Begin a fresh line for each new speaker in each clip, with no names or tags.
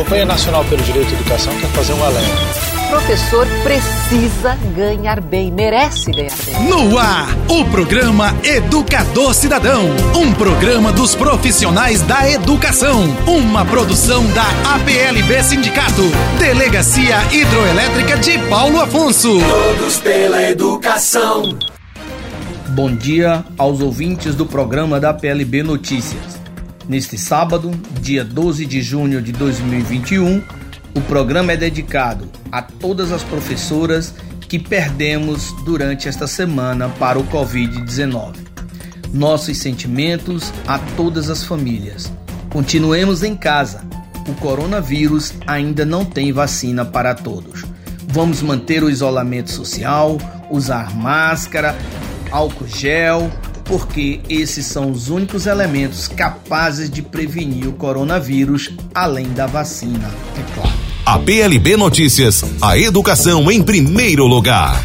Campanha Nacional pelo Direito à Educação quer fazer um alerta
professor precisa ganhar bem, merece ganhar bem.
No ar, o programa Educador Cidadão, um programa dos profissionais da educação, uma produção da APLB Sindicato, Delegacia Hidroelétrica de Paulo Afonso.
Todos pela educação.
Bom dia aos ouvintes do programa da PLB Notícias. Neste sábado, dia 12 de junho de 2021, o programa é dedicado a todas as professoras que perdemos durante esta semana para o Covid-19. Nossos sentimentos a todas as famílias. Continuemos em casa. O coronavírus ainda não tem vacina para todos. Vamos manter o isolamento social, usar máscara, álcool gel, porque esses são os únicos elementos capazes de prevenir o coronavírus, além da vacina, é claro.
A PLB Notícias, a educação em primeiro lugar.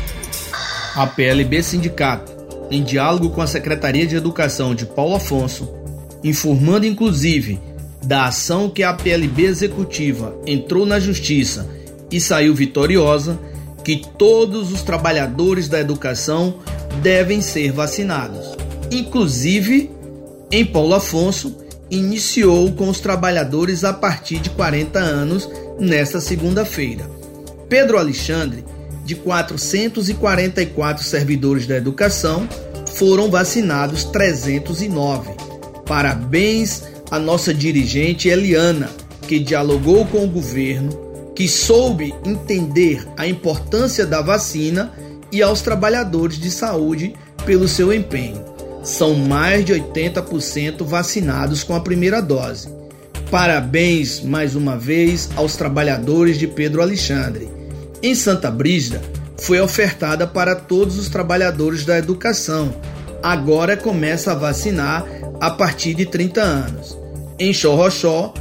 A PLB Sindicato, em diálogo com a Secretaria de Educação de Paulo Afonso, informando inclusive da ação que a PLB Executiva entrou na Justiça e saiu vitoriosa, que todos os trabalhadores da educação devem ser vacinados. Inclusive, em Paulo Afonso, iniciou com os trabalhadores a partir de 40 anos nesta segunda-feira. Pedro Alexandre, de 444 servidores da educação, foram vacinados 309. Parabéns à nossa dirigente Eliana, que dialogou com o governo, que soube entender a importância da vacina e aos trabalhadores de saúde pelo seu empenho. São mais de 80% vacinados com a primeira dose. Parabéns mais uma vez aos trabalhadores de Pedro Alexandre. Em Santa Brígida, foi ofertada para todos os trabalhadores da educação. Agora começa a vacinar a partir de 30 anos. Em Xorroxó,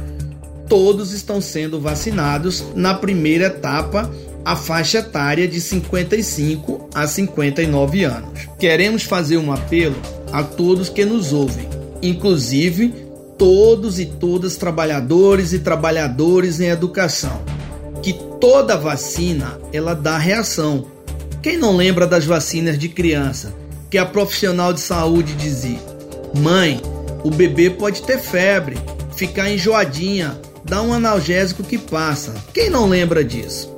todos estão sendo vacinados na primeira etapa, a faixa etária de 55 a 59 anos. Queremos fazer um apelo a todos que nos ouvem, inclusive todos e todas trabalhadores e trabalhadores em educação, que toda vacina ela dá reação. Quem não lembra das vacinas de criança, que a profissional de saúde dizia: "Mãe, o bebê pode ter febre, ficar enjoadinha, dá um analgésico que passa". Quem não lembra disso?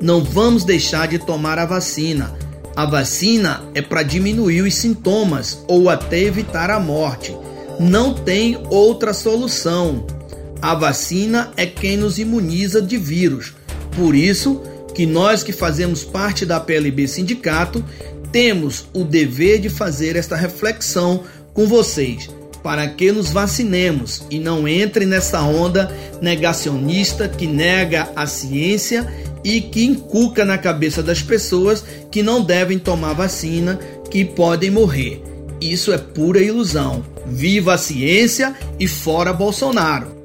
Não vamos deixar de tomar a vacina. A vacina é para diminuir os sintomas ou até evitar a morte não tem outra solução. A vacina é quem nos imuniza de vírus. Por isso que nós que fazemos parte da PLB Sindicato temos o dever de fazer esta reflexão com vocês, para que nos vacinemos e não entre nessa onda negacionista que nega a ciência e que inculca na cabeça das pessoas que não devem tomar vacina, que podem morrer. Isso é pura ilusão. Viva a ciência e fora Bolsonaro.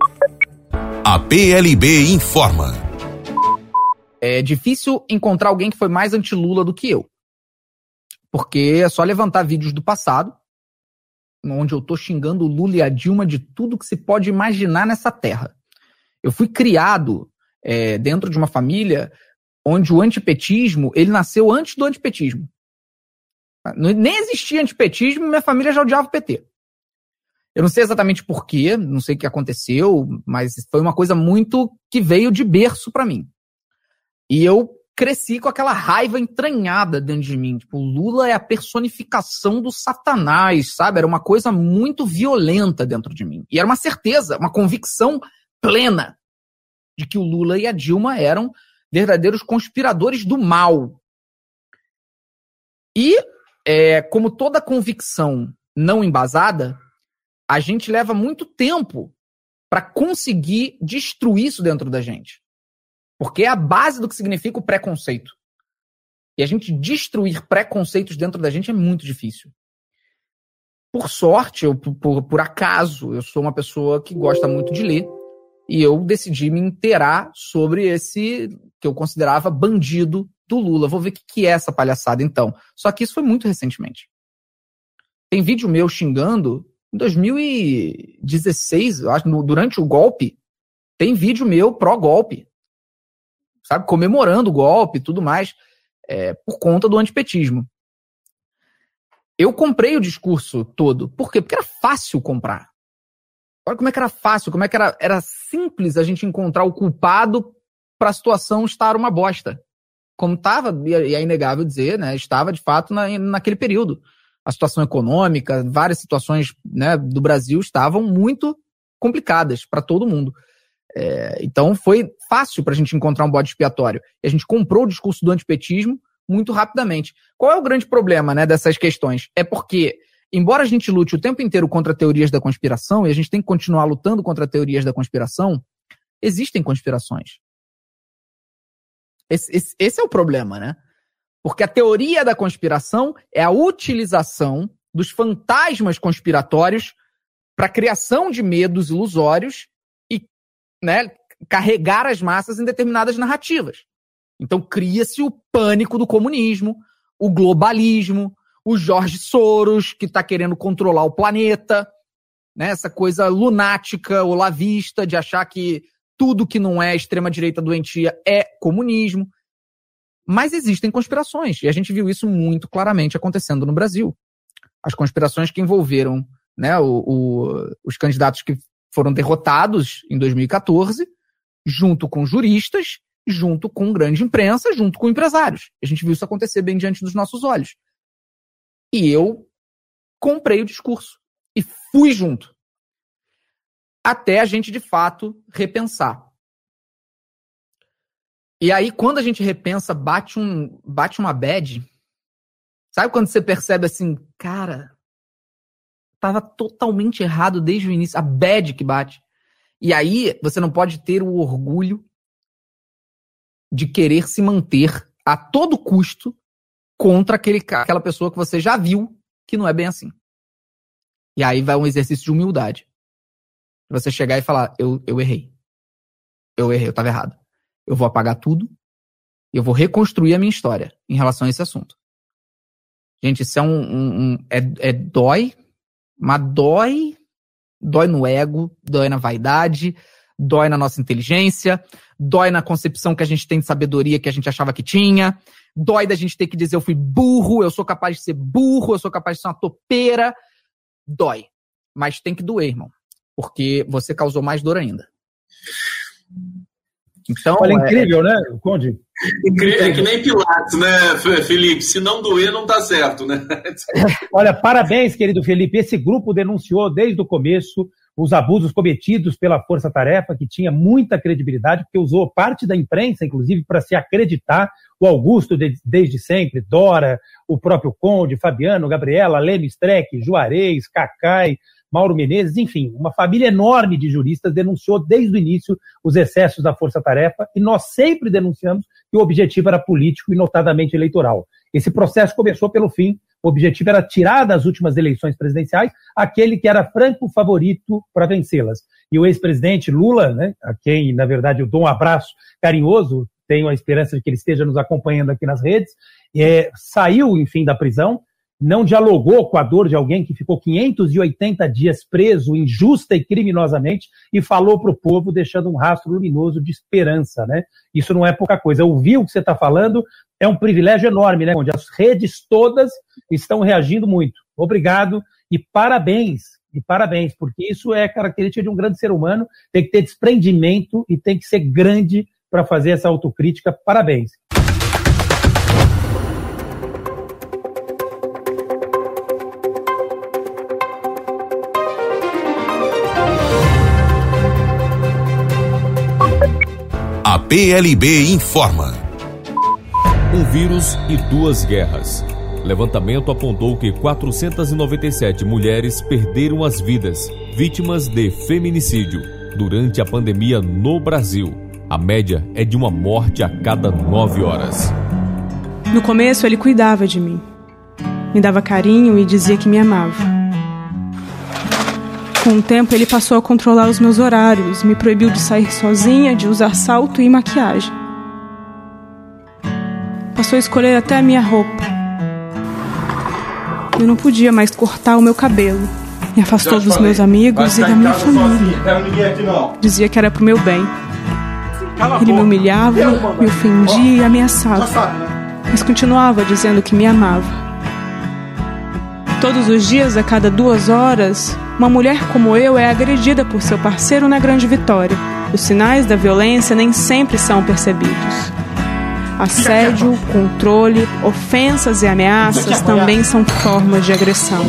A PLB informa.
É difícil encontrar alguém que foi mais anti-Lula do que eu. Porque é só levantar vídeos do passado, onde eu tô xingando o Lula e a Dilma de tudo que se pode imaginar nessa terra. Eu fui criado é, dentro de uma família onde o antipetismo ele nasceu antes do antipetismo. Nem existia antipetismo, minha família já odiava o PT. Eu não sei exatamente porquê, não sei o que aconteceu, mas foi uma coisa muito que veio de berço para mim. E eu cresci com aquela raiva entranhada dentro de mim. Tipo, Lula é a personificação do satanás, sabe? Era uma coisa muito violenta dentro de mim. E era uma certeza, uma convicção plena de que o Lula e a Dilma eram verdadeiros conspiradores do mal. E é, como toda convicção não embasada, a gente leva muito tempo para conseguir destruir isso dentro da gente. Porque é a base do que significa o preconceito. E a gente destruir preconceitos dentro da gente é muito difícil. Por sorte, ou por, por acaso, eu sou uma pessoa que gosta muito de ler. E eu decidi me inteirar sobre esse que eu considerava bandido do Lula. Vou ver o que é essa palhaçada então. Só que isso foi muito recentemente. Tem vídeo meu xingando em 2016, eu acho, durante o golpe, Tem vídeo meu pró-golpe. Sabe? Comemorando o golpe e tudo mais. É, por conta do antipetismo. Eu comprei o discurso todo. Por quê? Porque era fácil comprar. Olha como é que era fácil, como é que era, era simples a gente encontrar o culpado para a situação estar uma bosta. Como estava, e é inegável dizer, né, estava de fato na, naquele período. A situação econômica, várias situações né, do Brasil estavam muito complicadas para todo mundo. É, então foi fácil para a gente encontrar um bode expiatório. E a gente comprou o discurso do antipetismo muito rapidamente. Qual é o grande problema né, dessas questões? É porque embora a gente lute o tempo inteiro contra teorias da conspiração, e a gente tem que continuar lutando contra teorias da conspiração, existem conspirações. Esse, esse, esse, é o problema, né? Porque a teoria da conspiração é a utilização dos fantasmas conspiratórios para criação de medos ilusórios e né, carregar as massas em determinadas narrativas. Então cria-se o pânico do comunismo, o globalismo, o Jorge Soros, que está querendo controlar o planeta, né? essa coisa lunática, olavista, de achar que tudo que não é extrema-direita doentia é comunismo. Mas existem conspirações, e a gente viu isso muito claramente acontecendo no Brasil. As conspirações que envolveram né, o, o, os candidatos que foram derrotados em 2014, junto com juristas, junto com grande imprensa, junto com empresários. A gente viu isso acontecer bem diante dos nossos olhos. E eu comprei o discurso e fui junto. Até a gente, de fato, repensar. E aí, quando a gente repensa, bate, um, bate uma bad. Sabe quando você percebe assim, cara, tava totalmente errado desde o início, a bad que bate. E aí, você não pode ter o orgulho de querer se manter a todo custo contra aquele, aquela pessoa que você já viu que não é bem assim. E aí vai um exercício de humildade. Você chegar e falar, eu, eu errei. Eu errei, eu estava errado. Eu vou apagar tudo e eu vou reconstruir a minha história em relação a esse assunto. Gente, isso é um. um, um é, é dói, mas dói. Dói no ego, dói na vaidade, dói na nossa inteligência, dói na concepção que a gente tem de sabedoria que a gente achava que tinha, Dói da gente ter que dizer eu fui burro, eu sou capaz de ser burro, eu sou capaz de ser uma topeira. Dói. Mas tem que doer, irmão. Porque você causou mais dor ainda.
Então, Olha, é incrível, é... né, Conde?
É que nem Pilates, né, Felipe? Se não doer, não tá certo, né?
Olha, parabéns, querido Felipe. Esse grupo denunciou desde o começo os abusos cometidos pela Força Tarefa, que tinha muita credibilidade, porque usou parte da imprensa, inclusive, para se acreditar. O Augusto, desde sempre, Dora, o próprio Conde, Fabiano, Gabriela, Leme Streck, Juarez, Cacai, Mauro Menezes, enfim, uma família enorme de juristas denunciou desde o início os excessos da Força Tarefa e nós sempre denunciamos que o objetivo era político e notadamente eleitoral. Esse processo começou pelo fim o objetivo era tirar das últimas eleições presidenciais aquele que era franco favorito para vencê-las. E o ex-presidente Lula, né, a quem, na verdade, eu dou um abraço carinhoso, tenho a esperança de que ele esteja nos acompanhando aqui nas redes, é, saiu, enfim, da prisão, não dialogou com a dor de alguém que ficou 580 dias preso injusta e criminosamente e falou para o povo deixando um rastro luminoso de esperança, né? Isso não é pouca coisa. Ouvir o que você está falando é um privilégio enorme, né? Onde as redes todas estão reagindo muito. Obrigado e parabéns. E parabéns, porque isso é característica de um grande ser humano, tem que ter desprendimento e tem que ser grande para fazer essa autocrítica. Parabéns.
PLB informa.
Um vírus e duas guerras. Levantamento apontou que 497 mulheres perderam as vidas vítimas de feminicídio durante a pandemia no Brasil. A média é de uma morte a cada nove horas.
No começo, ele cuidava de mim. Me dava carinho e dizia que me amava. Com o tempo, ele passou a controlar os meus horários, me proibiu de sair sozinha, de usar salto e maquiagem. Passou a escolher até a minha roupa. Eu não podia mais cortar o meu cabelo, Me afastou dos meus amigos e da minha família. Dizia que era pro meu bem. Ele me humilhava, me ofendia e ameaçava. Mas continuava dizendo que me amava. Todos os dias, a cada duas horas, uma mulher como eu é agredida por seu parceiro na Grande Vitória. Os sinais da violência nem sempre são percebidos. Assédio, controle, ofensas e ameaças também são formas de agressão.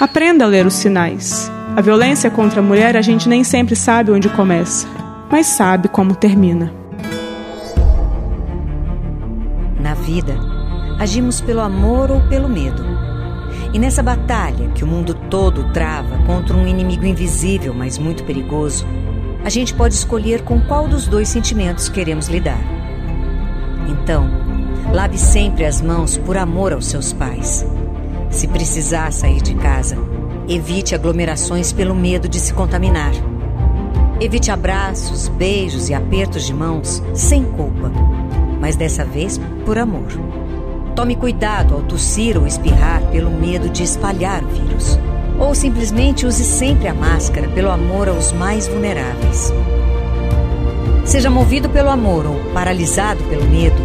Aprenda a ler os sinais. A violência contra a mulher a gente nem sempre sabe onde começa, mas sabe como termina.
Na vida, agimos pelo amor ou pelo medo. E nessa batalha que o mundo todo trava contra um inimigo invisível, mas muito perigoso, a gente pode escolher com qual dos dois sentimentos queremos lidar. Então, lave sempre as mãos por amor aos seus pais. Se precisar sair de casa, evite aglomerações pelo medo de se contaminar. Evite abraços, beijos e apertos de mãos sem culpa, mas dessa vez por amor. Tome cuidado ao tossir ou espirrar pelo medo de espalhar o vírus. Ou simplesmente use sempre a máscara pelo amor aos mais vulneráveis. Seja movido pelo amor ou paralisado pelo medo,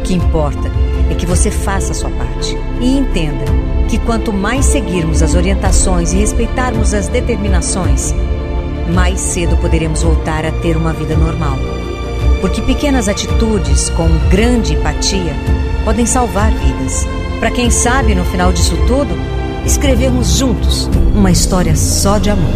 o que importa é que você faça a sua parte e entenda que quanto mais seguirmos as orientações e respeitarmos as determinações, mais cedo poderemos voltar a ter uma vida normal. Porque pequenas atitudes com grande empatia podem salvar vidas. Para quem sabe, no final disso tudo, escrevermos juntos uma história só de amor.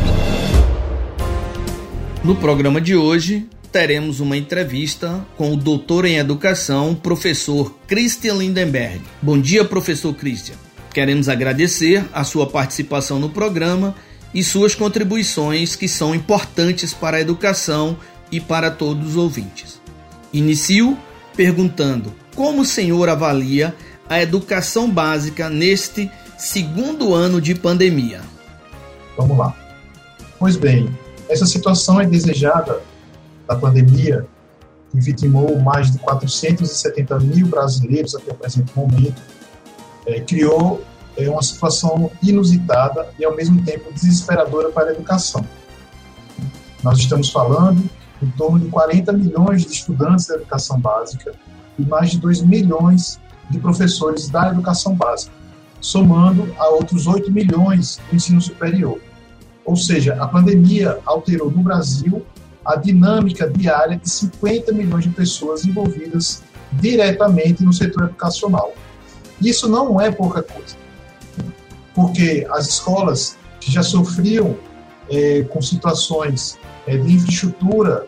No programa de hoje, teremos uma entrevista com o doutor em educação, professor Christian Lindenberg. Bom dia, professor Christian. Queremos agradecer a sua participação no programa e suas contribuições que são importantes para a educação e para todos os ouvintes. Inicio perguntando como o senhor avalia a educação básica neste segundo ano de pandemia.
Vamos lá. Pois bem, essa situação é desejada da pandemia, que vitimou mais de 470 mil brasileiros até o presente momento, é, criou é, uma situação inusitada e, ao mesmo tempo, desesperadora para a educação. Nós estamos falando em torno de 40 milhões de estudantes da educação básica e mais de 2 milhões de professores da educação básica, somando a outros 8 milhões do ensino superior. Ou seja, a pandemia alterou no Brasil a dinâmica diária de 50 milhões de pessoas envolvidas diretamente no setor educacional. Isso não é pouca coisa, porque as escolas que já sofriam é, com situações é, de infraestrutura,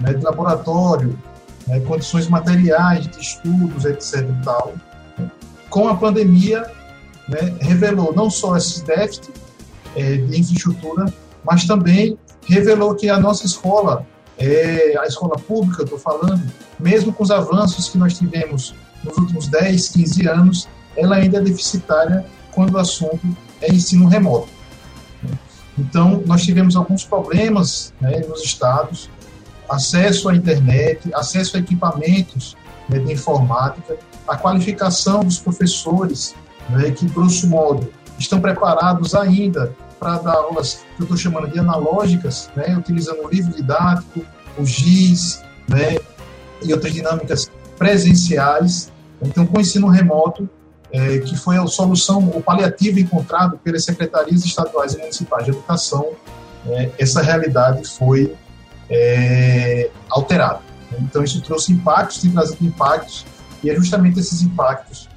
né, de laboratório, né, condições materiais de estudos, etc. E tal, com a pandemia, né, revelou não só esse déficit é, de infraestrutura, mas também revelou que a nossa escola, é, a escola pública, estou falando, mesmo com os avanços que nós tivemos nos últimos 10, 15 anos, ela ainda é deficitária quando o assunto é ensino remoto. Então, nós tivemos alguns problemas né, nos estados, acesso à internet, acesso a equipamentos né, de informática, a qualificação dos professores, né, que, grosso modo, estão preparados ainda para dar aulas que eu estou chamando de analógicas, né, utilizando o livro didático, o GIS, né, e outras dinâmicas presenciais. Então, com o ensino remoto, é, que foi a solução, o paliativo encontrado pelas secretarias estaduais e municipais de educação, é, essa realidade foi é, alterada. Então, isso trouxe impactos, tem trazido impactos, e é justamente esses impactos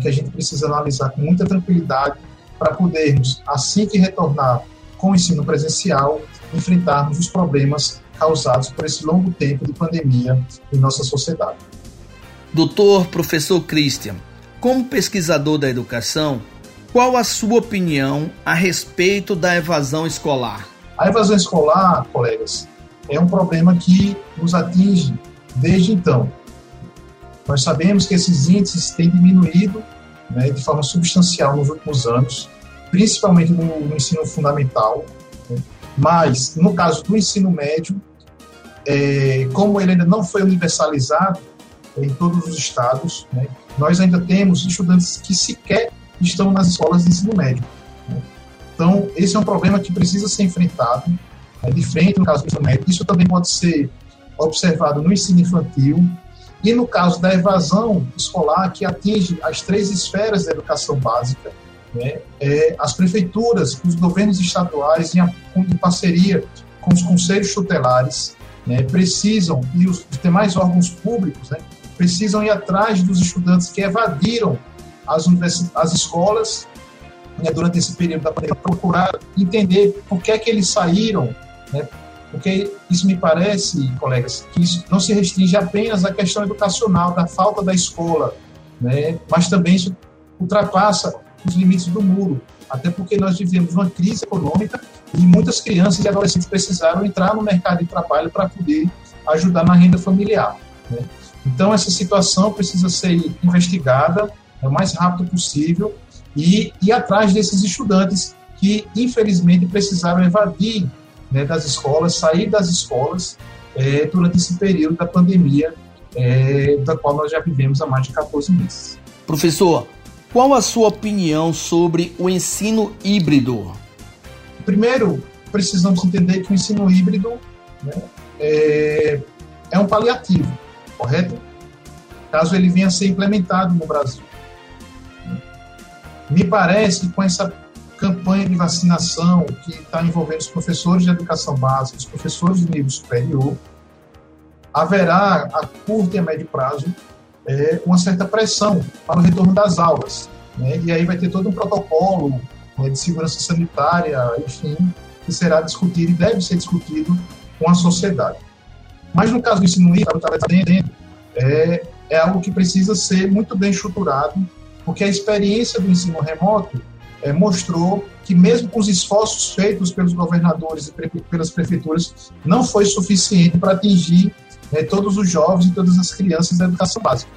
que a gente precisa analisar com muita tranquilidade para podermos, assim que retornar com o ensino presencial, enfrentarmos os problemas causados por esse longo tempo de pandemia em nossa sociedade.
Doutor professor Christian, como pesquisador da educação, qual a sua opinião a respeito da evasão escolar?
A evasão escolar, colegas, é um problema que nos atinge desde então. Nós sabemos que esses índices têm diminuído né, de forma substancial nos últimos anos, principalmente no, no ensino fundamental, né, mas no caso do ensino médio, é, como ele ainda não foi universalizado em todos os estados, né, nós ainda temos estudantes que sequer estão nas escolas de ensino médio. Né. esse é um problema que precisa ser enfrentado é, de frente no caso do ensino médio. Isso também pode ser observado no ensino infantil e no caso da evasão escolar, que atinge as três esferas da educação básica, né, é, as prefeituras, os governos estaduais, em, em parceria com os conselhos tutelares, né, precisam, e os demais órgãos públicos, né, precisam ir atrás dos estudantes que evadiram as, as escolas né, durante esse período da pandemia, procurar entender por que é que eles saíram, né, porque isso me parece, colegas, que isso não se restringe apenas à questão educacional, da falta da escola, né, mas também isso ultrapassa os limites do muro, até porque nós vivemos uma crise econômica e muitas crianças e adolescentes precisaram entrar no mercado de trabalho para poder ajudar na renda familiar. Né? Então, essa situação precisa ser investigada o mais rápido possível e ir atrás desses estudantes que, infelizmente, precisaram evadir né, das escolas, sair das escolas é, durante esse período da pandemia, é, da qual nós já vivemos há mais de 14 meses.
Professor, qual a sua opinião sobre o ensino híbrido?
Primeiro, precisamos entender que o ensino híbrido né, é, é um paliativo, correto? Caso ele venha a ser implementado no Brasil. Me parece que com essa campanha de vacinação que está envolvendo os professores de educação básica, os professores de nível superior, haverá a curto e a médio prazo é, uma certa pressão para o retorno das aulas. Né? E aí vai ter todo um protocolo né, de segurança sanitária, enfim, que será discutido e deve ser discutido com a sociedade. Mas no caso do ensino híbrido, é, é algo que precisa ser muito bem estruturado, porque a experiência do ensino remoto é, mostrou que mesmo com os esforços feitos pelos governadores e pelas prefeituras, não foi suficiente para atingir né, todos os jovens e todas as crianças da educação básica.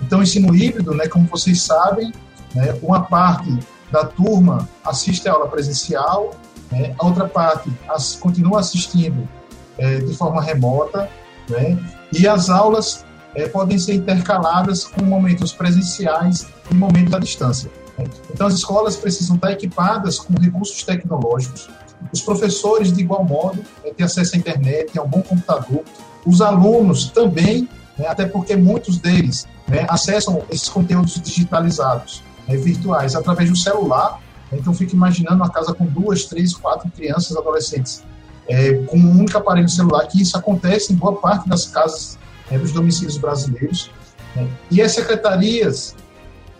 Então, o ensino híbrido, né, como vocês sabem, né, uma parte da turma assiste a aula presencial, né, a outra parte as, continua assistindo é, de forma remota, né, e as aulas é, podem ser intercaladas com momentos presenciais e momentos à distância. Né. Então, as escolas precisam estar equipadas com recursos tecnológicos, os professores, de igual modo, né, têm acesso à internet, a um bom computador, os alunos também, né, até porque muitos deles né, acessam esses conteúdos digitalizados, né, virtuais, através do celular. Então, fico imaginando uma casa com duas, três, quatro crianças, adolescentes, é, com um único aparelho celular, que isso acontece em boa parte das casas né, dos domicílios brasileiros. Né. E as secretarias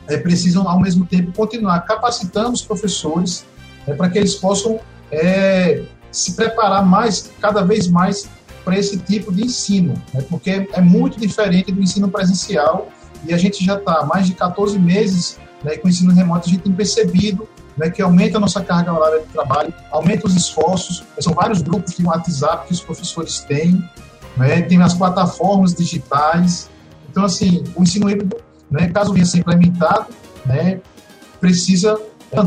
é, precisam, ao mesmo tempo, continuar capacitando os professores é, para que eles possam é, se preparar mais, cada vez mais, para esse tipo de ensino, né, porque é muito diferente do ensino presencial e a gente já está mais de 14 meses né, com o ensino remoto, a gente tem percebido né, que aumenta a nossa carga horária de trabalho, aumenta os esforços, são vários grupos de WhatsApp que os professores têm, né, tem as plataformas digitais, então assim, o ensino híbrido, né, caso venha a ser implementado, né, precisa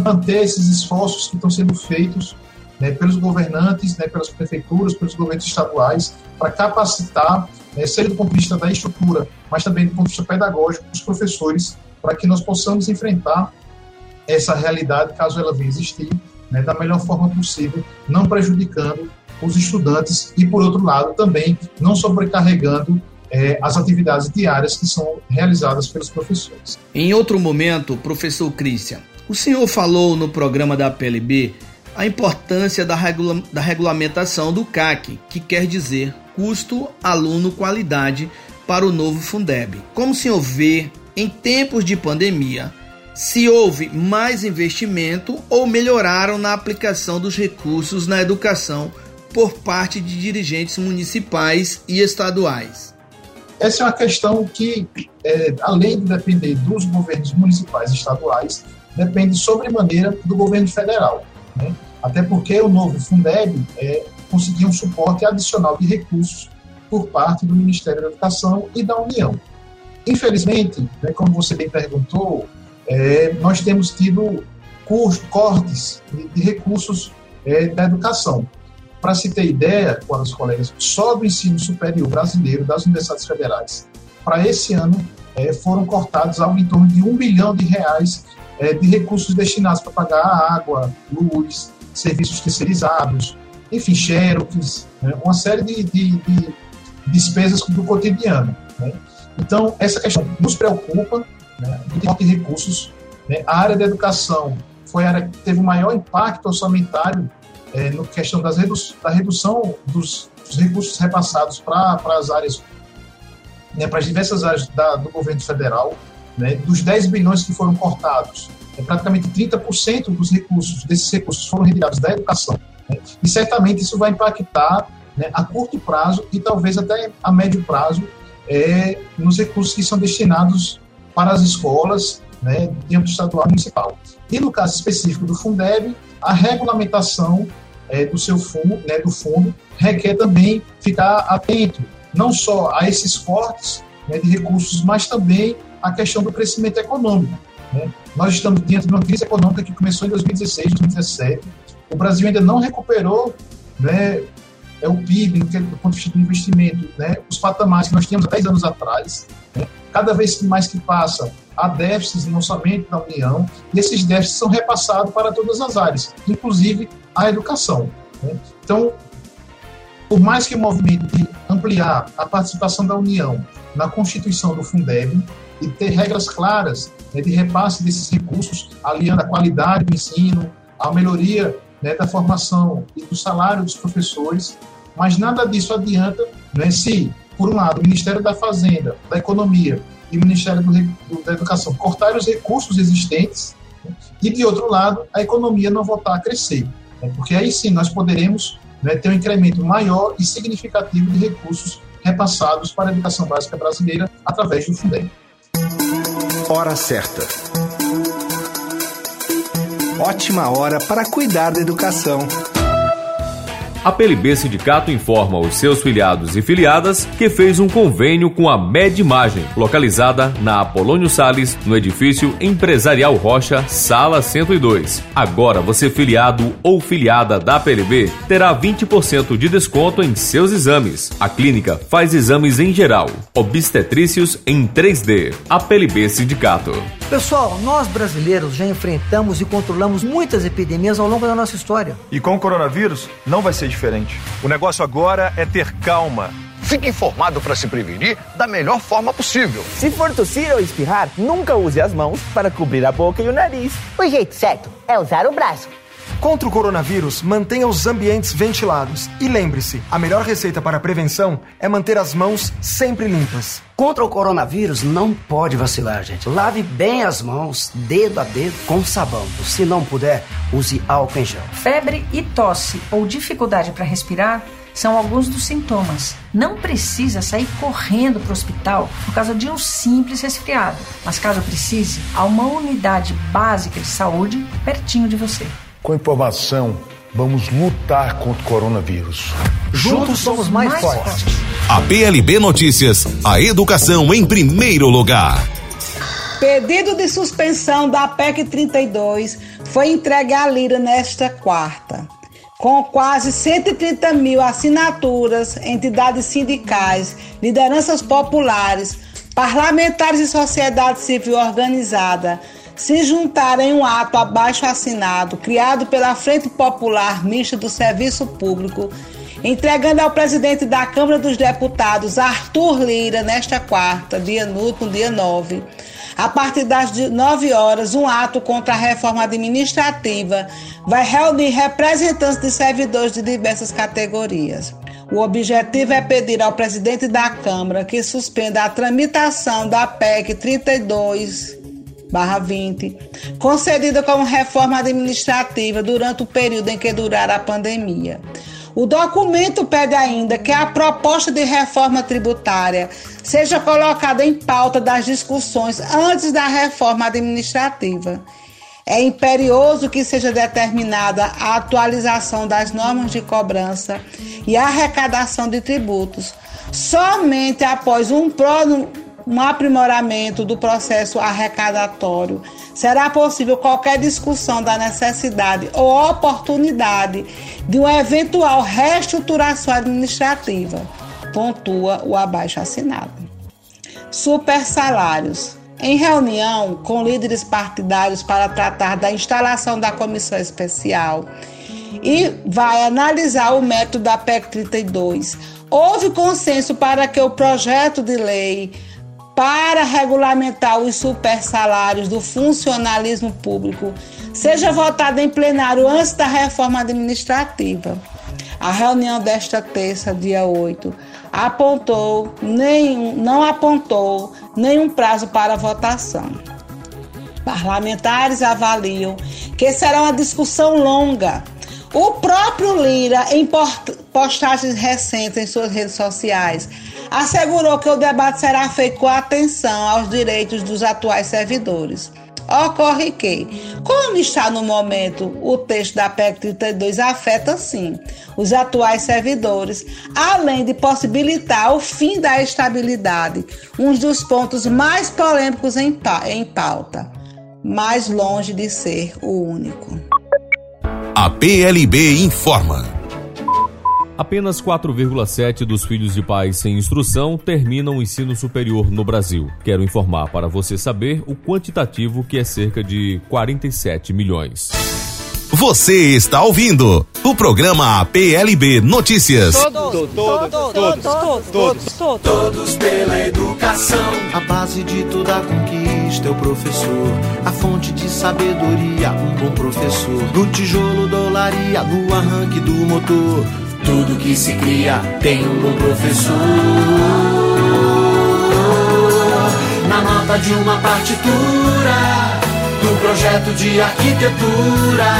manter esses esforços que estão sendo feitos né, pelos governantes, né, pelas prefeituras, pelos governos estaduais, para capacitar, né, seja do ponto de vista da estrutura, mas também do ponto de vista pedagógico, os professores, para que nós possamos enfrentar essa realidade, caso ela venha existir, né, da melhor forma possível, não prejudicando os estudantes e, por outro lado, também não sobrecarregando é, as atividades diárias que são realizadas pelos professores.
Em outro momento, professor Christian, o senhor falou no programa da PLB a importância da, regula da regulamentação do CAC, que quer dizer custo aluno qualidade para o novo Fundeb. Como o senhor vê, em tempos de pandemia, se houve mais investimento ou melhoraram na aplicação dos recursos na educação por parte de dirigentes municipais e estaduais?
Essa é uma questão que, é, além de depender dos governos municipais e estaduais, depende sobremaneira do governo federal. Né? Até porque o novo Fundeb é, conseguiu um suporte adicional de recursos por parte do Ministério da Educação e da União. Infelizmente, né, como você bem perguntou, é, nós temos tido curso, cortes de, de recursos é, da educação. Para se ter ideia, com os colegas, só do ensino superior brasileiro, das universidades federais, para esse ano é, foram cortados algo em torno de um bilhão de reais é, de recursos destinados para pagar água, luz, serviços terceirizados, enfim, xerox, né, uma série de, de, de, despesas do cotidiano. Né? Então, essa questão nos preocupa, né, de recursos. Né? A área da educação foi a área que teve o maior impacto orçamentário é, no questão das redu da redução dos, dos recursos repassados para as áreas, né, para as diversas áreas da, do governo federal, né, dos 10 bilhões que foram cortados, é, praticamente 30% dos recursos, desses recursos foram retirados da educação. Né, e certamente isso vai impactar né, a curto prazo e talvez até a médio prazo é, nos recursos que são destinados para as escolas né, de âmbito estadual e municipal. E no caso específico do Fundeb, a regulamentação é, do seu fundo, né, do fundo, requer também ficar atento não só a esses cortes né, de recursos, mas também a questão do crescimento econômico. Né? Nós estamos diante de uma crise econômica que começou em 2016, 2017. O Brasil ainda não recuperou né, é o PIB, do ponto de vista do investimento, né, os patamares que nós tínhamos há 10 anos atrás. Né? Cada vez que mais que passa, há déficits no orçamento da União, e esses déficits são repassados para todas as áreas, inclusive a educação. Né? Então, por mais que o movimento de ampliar a participação da União na constituição do Fundeb e ter regras claras né, de repasse desses recursos, aliando a qualidade do ensino, a melhoria né, da formação e do salário dos professores, mas nada disso adianta né, se, por um lado, o Ministério da Fazenda, da Economia e o Ministério do, do, da Educação cortarem os recursos existentes né, e, de outro lado, a economia não voltar a crescer. Né, porque aí sim nós poderemos né, ter um incremento maior e significativo de recursos repassados para a educação básica brasileira através do Fundeb.
Hora certa. Ótima hora para cuidar da educação.
A PLB Sindicato informa os seus filiados e filiadas que fez um convênio com a Med Imagem, localizada na Apolônio Sales, no edifício Empresarial Rocha, sala 102. Agora você filiado ou filiada da PLB terá 20% de desconto em seus exames. A clínica faz exames em geral, obstetrícios em 3D. A PLB Sindicato.
Pessoal, nós brasileiros já enfrentamos e controlamos muitas epidemias ao longo da nossa história.
E com o coronavírus não vai ser diferente. O negócio agora é ter calma.
Fique informado para se prevenir da melhor forma possível.
Se for tossir ou espirrar, nunca use as mãos para cobrir a boca e o nariz.
O jeito certo é usar o braço.
Contra o coronavírus, mantenha os ambientes ventilados. E lembre-se: a melhor receita para a prevenção é manter as mãos sempre limpas.
Contra o coronavírus, não pode vacilar, gente. Lave bem as mãos, dedo a dedo, com sabão. Se não puder, use álcool em gel.
Febre e tosse ou dificuldade para respirar são alguns dos sintomas. Não precisa sair correndo para o hospital por causa de um simples resfriado, mas caso precise, há uma unidade básica de saúde pertinho de você.
Com informação, vamos lutar contra o coronavírus.
Juntos somos mais, mais fortes. fortes.
A PLB Notícias, a educação em primeiro lugar.
Pedido de suspensão da PEC 32 foi entregue à Lira nesta quarta. Com quase 130 mil assinaturas, entidades sindicais, lideranças populares, parlamentares e sociedade civil organizada se juntaram em um ato abaixo assinado, criado pela Frente Popular Mista do Serviço Público, entregando ao presidente da Câmara dos Deputados, Arthur Lira, nesta quarta, dia no dia 9, a partir das 9 horas, um ato contra a reforma administrativa vai reunir representantes de servidores de diversas categorias. O objetivo é pedir ao presidente da Câmara que suspenda a tramitação da PEC 32 barra 20, concedida como reforma administrativa durante o período em que durar a pandemia. O documento pede ainda que a proposta de reforma tributária seja colocada em pauta das discussões antes da reforma administrativa. É imperioso que seja determinada a atualização das normas de cobrança e arrecadação de tributos. Somente após um um aprimoramento do processo arrecadatório, será possível qualquer discussão da necessidade ou oportunidade de uma eventual reestruturação administrativa, pontua o abaixo assinado. Super salários. Em reunião com líderes partidários para tratar da instalação da comissão especial e vai analisar o método da PEC 32. Houve consenso para que o projeto de lei para regulamentar os supersalários do funcionalismo público seja votado em plenário antes da reforma administrativa. A reunião desta terça, dia 8, apontou nenhum, não apontou nenhum prazo para votação. Parlamentares avaliam que será uma discussão longa. O próprio Lira, em postagens recentes em suas redes sociais, assegurou que o debate será feito com atenção aos direitos dos atuais servidores. Ocorre que, como está no momento o texto da PEC 32, afeta sim os atuais servidores, além de possibilitar o fim da estabilidade, um dos pontos mais polêmicos em pauta, mais longe de ser o único.
A PLB informa.
Apenas 4,7% dos filhos de pais sem instrução terminam o ensino superior no Brasil. Quero informar para você saber o quantitativo que é cerca de 47 milhões.
Você está ouvindo o programa PLB Notícias.
Todos, todos, todos, todos, todos, todos, todos pela educação.
A base de toda conquista é o professor. A fonte de sabedoria, um bom professor. No tijolo da olaria, no arranque do motor
tudo que se cria tem um bom professor. Na nota de uma partitura, do projeto de arquitetura.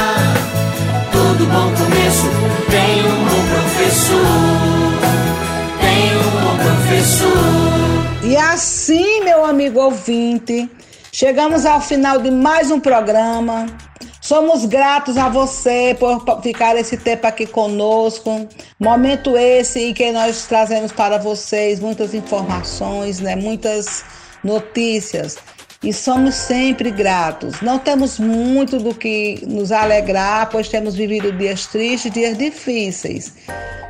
Todo bom começo tem um bom professor. Tem um bom professor.
E assim, meu amigo ouvinte, chegamos ao final de mais um programa. Somos gratos a você por ficar esse tempo aqui conosco. Momento esse em que nós trazemos para vocês muitas informações, né? muitas notícias. E somos sempre gratos. Não temos muito do que nos alegrar, pois temos vivido dias tristes, dias difíceis.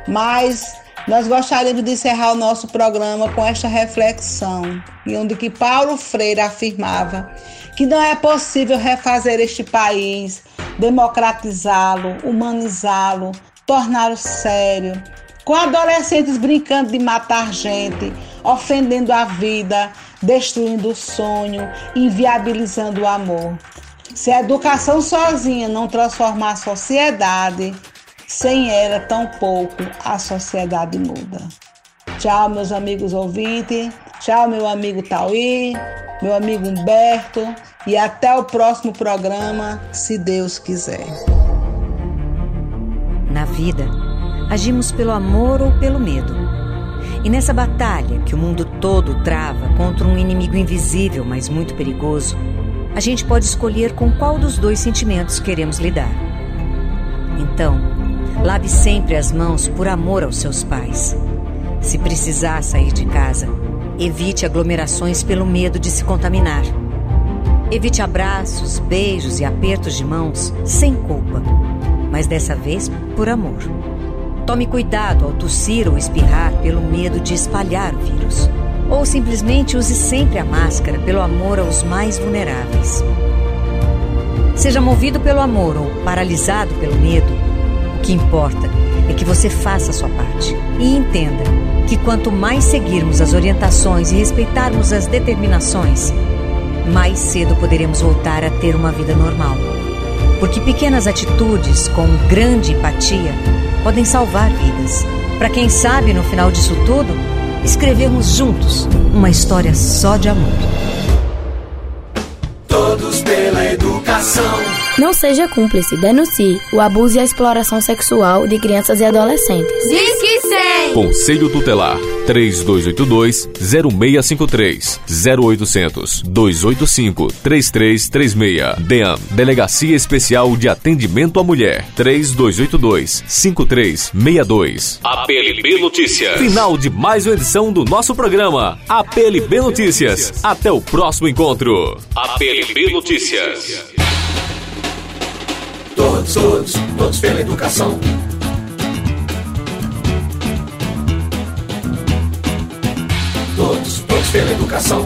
Mas nós gostaríamos de encerrar o nosso programa com esta reflexão, em onde que Paulo Freire afirmava que não é possível refazer este país, democratizá-lo, humanizá-lo, torná-lo sério, com adolescentes brincando de matar gente, ofendendo a vida, destruindo o sonho, inviabilizando o amor. Se a educação sozinha não transformar a sociedade, sem ela, tão pouco a sociedade muda. Tchau, meus amigos ouvintes. Tchau, meu amigo Tauí, meu amigo Humberto. E até o próximo programa, se Deus quiser.
Na vida, agimos pelo amor ou pelo medo. E nessa batalha que o mundo todo trava contra um inimigo invisível, mas muito perigoso, a gente pode escolher com qual dos dois sentimentos queremos lidar. Então, Lave sempre as mãos por amor aos seus pais. Se precisar sair de casa, evite aglomerações pelo medo de se contaminar. Evite abraços, beijos e apertos de mãos sem culpa, mas dessa vez por amor. Tome cuidado ao tossir ou espirrar pelo medo de espalhar o vírus. Ou simplesmente use sempre a máscara pelo amor aos mais vulneráveis. Seja movido pelo amor ou paralisado pelo medo, que importa é que você faça a sua parte e entenda que quanto mais seguirmos as orientações e respeitarmos as determinações, mais cedo poderemos voltar a ter uma vida normal. Porque pequenas atitudes com grande empatia podem salvar vidas. Para quem sabe, no final disso tudo, escrevermos juntos uma história só de amor.
Todos pela educação.
Não seja cúmplice, denuncie o abuso e a exploração sexual de crianças e adolescentes.
Disque 100.
Conselho Tutelar 3282-0653 0800 285 3336 DEAM Delegacia Especial de Atendimento à Mulher 3282 5362
APLB Notícias.
Final de mais uma edição do nosso programa APLB Notícias. Até o próximo encontro.
APLB Notícias
Todos, todos, todos pela educação. Todos, todos pela educação.